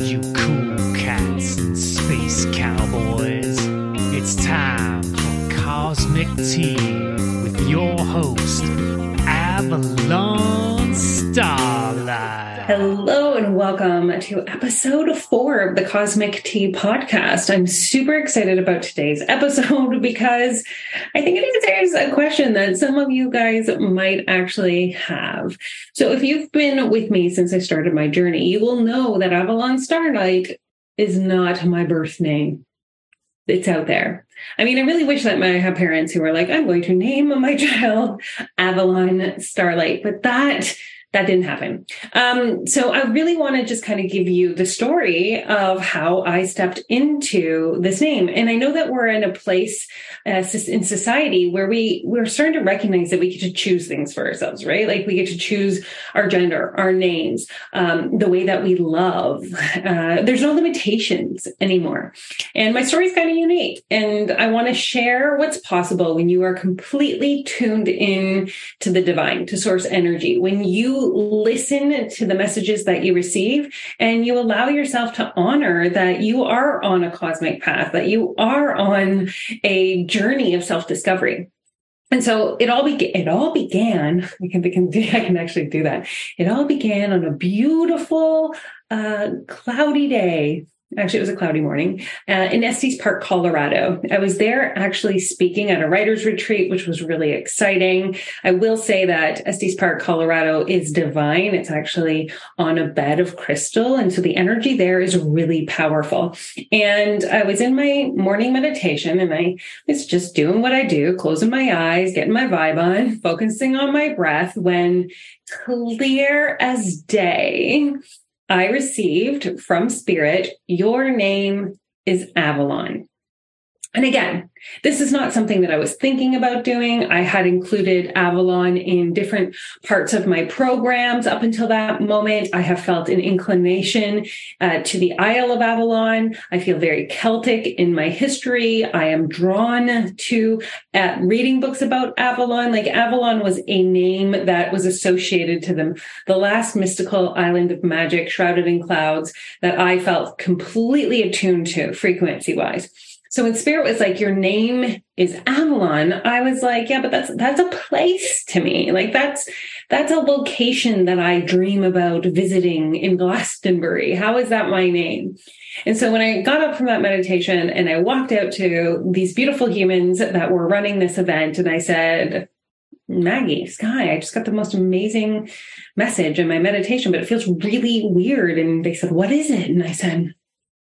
you cool cats and space cowboys. It's time for Cosmic Tea welcome to episode four of the Cosmic Tea podcast. I'm super excited about today's episode because I think it answers a question that some of you guys might actually have. So, if you've been with me since I started my journey, you will know that Avalon Starlight is not my birth name. It's out there. I mean, I really wish that I had parents who were like, I'm going to name my child Avalon Starlight, but that that didn't happen. Um, so I really want to just kind of give you the story of how I stepped into this name. And I know that we're in a place uh, in society where we we're starting to recognize that we get to choose things for ourselves, right? Like we get to choose our gender, our names, um, the way that we love. Uh, there's no limitations anymore. And my story is kind of unique, and I want to share what's possible when you are completely tuned in to the divine, to source energy. When listen to the messages that you receive and you allow yourself to honor that you are on a cosmic path, that you are on a journey of self discovery. And so it all began, it all began, I can, I can, I can actually do that. It all began on a beautiful, uh, cloudy day Actually, it was a cloudy morning uh, in Estes Park, Colorado. I was there actually speaking at a writer's retreat, which was really exciting. I will say that Estes Park, Colorado is divine. It's actually on a bed of crystal. And so the energy there is really powerful. And I was in my morning meditation and I was just doing what I do, closing my eyes, getting my vibe on, focusing on my breath when clear as day, I received from Spirit, your name is Avalon. And again, this is not something that I was thinking about doing. I had included Avalon in different parts of my programs up until that moment. I have felt an inclination uh, to the Isle of Avalon. I feel very Celtic in my history. I am drawn to uh, reading books about Avalon. Like Avalon was a name that was associated to them, the last mystical island of magic shrouded in clouds that I felt completely attuned to frequency wise. So when spirit was like, your name is Avalon, I was like, yeah, but that's, that's a place to me. Like that's, that's a location that I dream about visiting in Glastonbury. How is that my name? And so when I got up from that meditation and I walked out to these beautiful humans that were running this event and I said, Maggie, Sky, I just got the most amazing message in my meditation, but it feels really weird. And they said, what is it? And I said,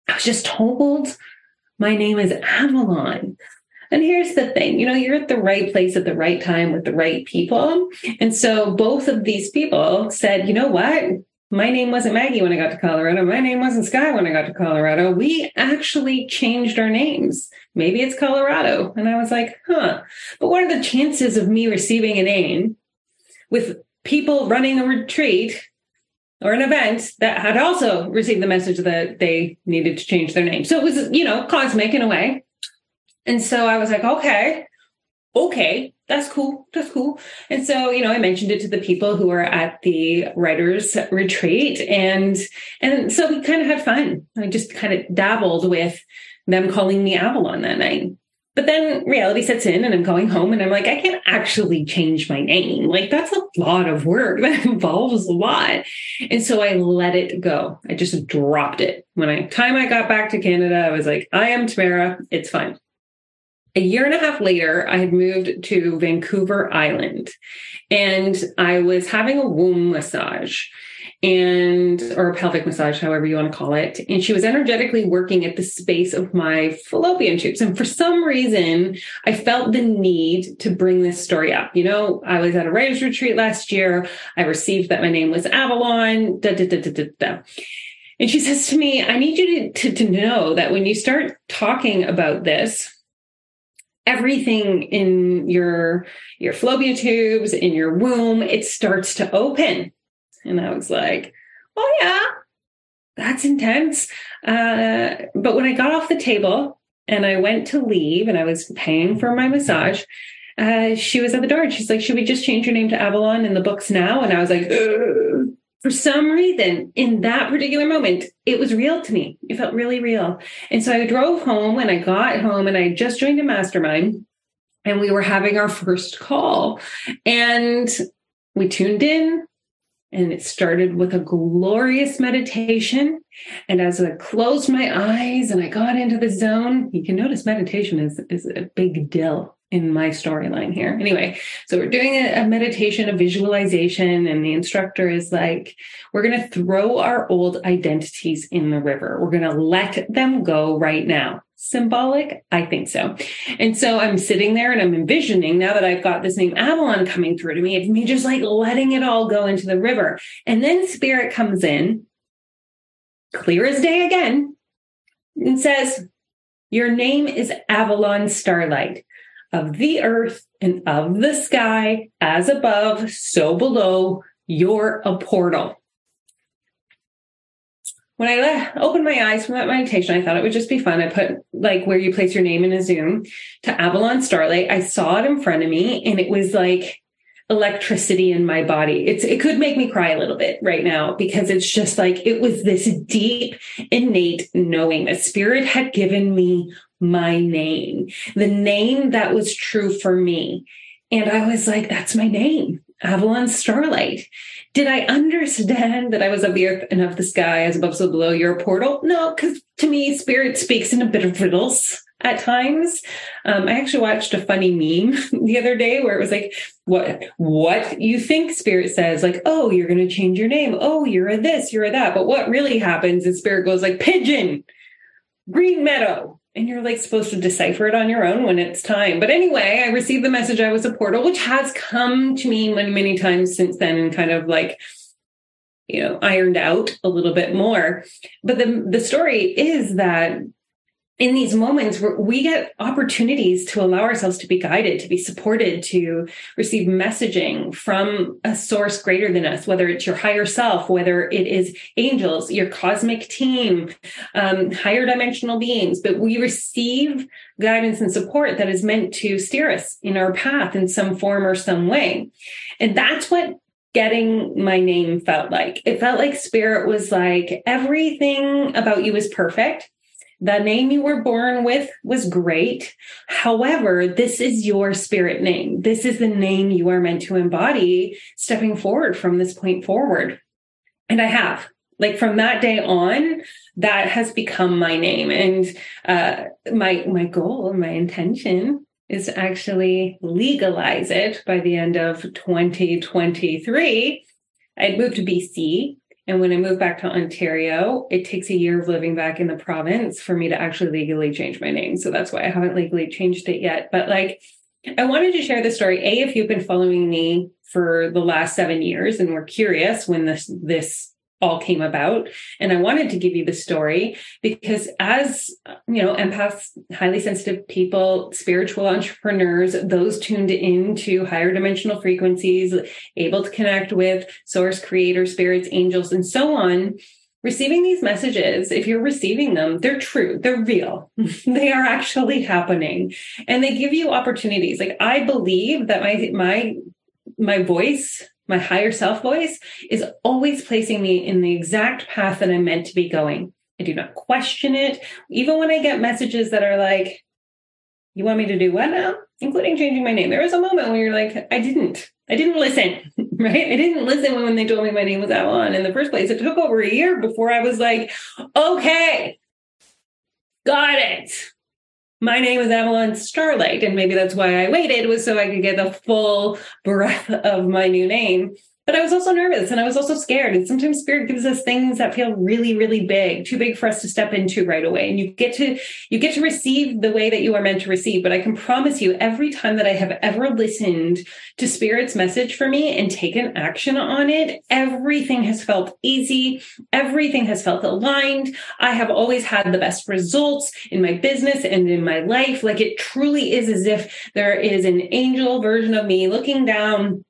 I was just told my name is Avalon. And here's the thing, you know, you're at the right place at the right time with the right people. And so both of these people said, you know what? My name wasn't Maggie when I got to Colorado. My name wasn't Sky when I got to Colorado. We actually changed our names. Maybe it's Colorado. And I was like, huh. But what are the chances of me receiving a name with people running a retreat or an event that had also received the message that they needed to change their name. So it was, you know, cosmic in a way. And so I was like, okay, okay, that's cool. That's cool. And so, you know, I mentioned it to the people who were at the writers retreat and, and so we kind of had fun. I just kind of dabbled with them calling me Avalon that night. But then reality sets in and I'm going home and I'm like, I can't actually change my name. Like that's a lot of work that involves a lot. And so I let it go. I just dropped it. When I time I got back to Canada, I was like, I am Tamara. It's fine. A year and a half later, I had moved to Vancouver Island and I was having a womb massage and or pelvic massage, however you want to call it. And she was energetically working at the space of my fallopian tubes. And for some reason, I felt the need to bring this story up. You know, I was at a writer's retreat last year. I received that my name was Avalon. Da, da, da, da, da, da. And she says to me, I need you to, to, to know that when you start talking about this, everything in your your fallopian tubes in your womb it starts to open and I was like, oh, yeah, that's intense. Uh, but when I got off the table and I went to leave and I was paying for my massage, uh, she was at the door and she's like, should we just change your name to Avalon in the books now? And I was like, Ugh. for some reason, in that particular moment, it was real to me. It felt really real. And so I drove home and I got home and I just joined a mastermind and we were having our first call. And we tuned in and it started with a glorious meditation. And as I closed my eyes and I got into the zone, you can notice meditation is, is a big deal in my storyline here. Anyway, so we're doing a, a, meditation, a visualization, and the instructor is like, we're going to throw our old identities in the river. We're going to let them go right now. Symbolic? I think so. And so I'm sitting there and I'm envisioning now that I've got this name Avalon coming through to me, it's me just like letting it all go into the river. And then spirit comes in, clear as day again, and says, Your name is Avalon Starlight of the earth and of the sky, as above, so below, you're a portal. When I opened my eyes from that meditation, I thought it would just be fun. I put like where you place your name in a Zoom to Avalon Starlight. I saw it in front of me and it was like electricity in my body. It's it could make me cry a little bit right now because it's just like it was this deep innate knowing that spirit had given me my name, the name that was true for me. And I was like, that's my name, Avalon Starlight. Did I understand that I was of the earth and of the sky as above so below your portal? No, because to me, spirit speaks in a bit of riddles at times. Um, I actually watched a funny meme the other day where it was like, what what you think spirit says, like, oh, you're gonna change your name. Oh, you're a this, you're a that. But what really happens is spirit goes like pigeon, green meadow, and you're like supposed to decipher it on your own when it's time. But anyway, I received the message I was a portal, which has come to me many, many times since then and kind of like, you know, ironed out a little bit more. But the the story is that in these moments where we get opportunities to allow ourselves to be guided, to be supported, to receive messaging from a source greater than us, whether it's your higher self, whether it is angels, your cosmic team, um, higher dimensional beings, but we receive guidance and support that is meant to steer us in our path in some form or some way. And that's what getting my name felt like. It felt like spirit was like, everything about you is perfect the name you were born with was great. However, this is your spirit name. This is the name you are meant to embody stepping forward from this point forward. And I have. Like from that day on, that has become my name. And uh, my my goal, my intention is to actually legalize it by the end of 2023. I'd moved to BC and when I moved back to Ontario, it takes a year of living back in the province for me to actually legally change my name. So that's why I haven't legally changed it yet. But like, I wanted to share the story. A, if you've been following me for the last seven years and were curious when this this all came about. And I wanted to give you the story because as, you know, empaths, highly sensitive people, spiritual entrepreneurs, those tuned into higher dimensional frequencies, able to connect with source creator spirits, angels, and so on, receiving these messages, if you're receiving them, they're true, they're real, they are actually happening, and they give you opportunities. Like I believe that my, my, my voice my higher self voice is always placing me in the exact path that I'm meant to be going. I do not question it. Even when I get messages that are like, you want me to do what now? Including changing my name. There was a moment when you're like, I didn't. I didn't listen, right? I didn't listen when they told me my name was Avalon in the first place. It took over a year before I was like, okay, got it my name is Avalon Starlight. And maybe that's why I waited was so I could get the full breath of my new name. But I was also nervous and I was also scared. And sometimes spirit gives us things that feel really, really big, too big for us to step into right away. And you get to, you get to receive the way that you are meant to receive. But I can promise you every time that I have ever listened to spirit's message for me and taken action on it, everything has felt easy. Everything has felt aligned. I have always had the best results in my business and in my life. Like it truly is as if there is an angel version of me looking down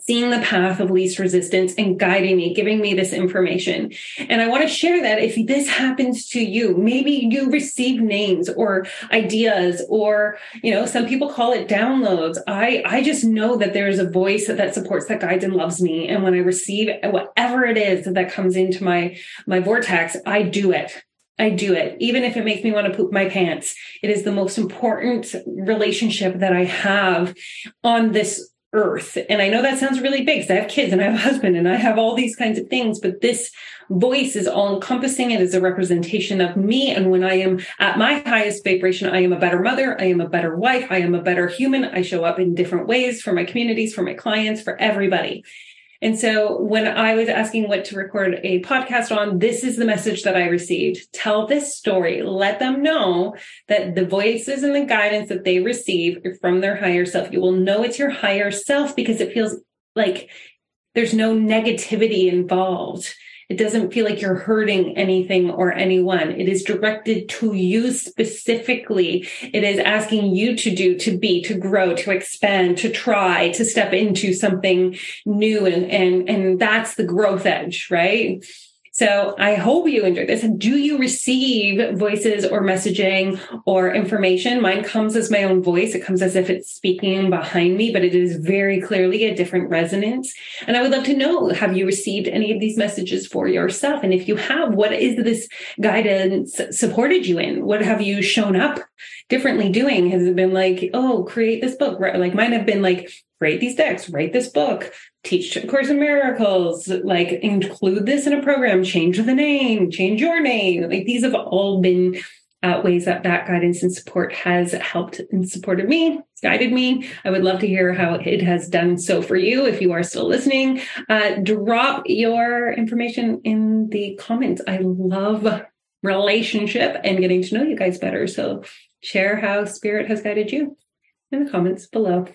seeing the path of least resistance and guiding me, giving me this information. And I want to share that if this happens to you, maybe you receive names or ideas or, you know, some people call it downloads. I, I just know that there's a voice that supports, that guides and loves me. And when I receive whatever it is that comes into my, my vortex, I do it. I do it, even if it makes me want to poop my pants. It is the most important relationship that I have on this earth. And I know that sounds really big because I have kids and I have a husband and I have all these kinds of things, but this voice is all encompassing. It is a representation of me. And when I am at my highest vibration, I am a better mother. I am a better wife. I am a better human. I show up in different ways for my communities, for my clients, for everybody. And so when I was asking what to record a podcast on, this is the message that I received. Tell this story. Let them know that the voices and the guidance that they receive from their higher self. You will know it's your higher self because it feels like there's no negativity involved. It doesn't feel like you're hurting anything or anyone. It is directed to you specifically. It is asking you to do, to be, to grow, to expand, to try, to step into something new. And, and, and that's the growth edge, right? So I hope you enjoyed this. Do you receive voices or messaging or information? Mine comes as my own voice. It comes as if it's speaking behind me, but it is very clearly a different resonance. And I would love to know, have you received any of these messages for yourself? And if you have, what is this guidance supported you in? What have you shown up differently doing? Has it been like, oh, create this book? Like mine have been like, write these decks, write this book, teach a course in miracles, like include this in a program, change the name, change your name. Like these have all been uh, ways that that guidance and support has helped and supported me, guided me. I would love to hear how it has done so for you. If you are still listening, uh, drop your information in the comments. I love relationship and getting to know you guys better. So share how spirit has guided you in the comments below.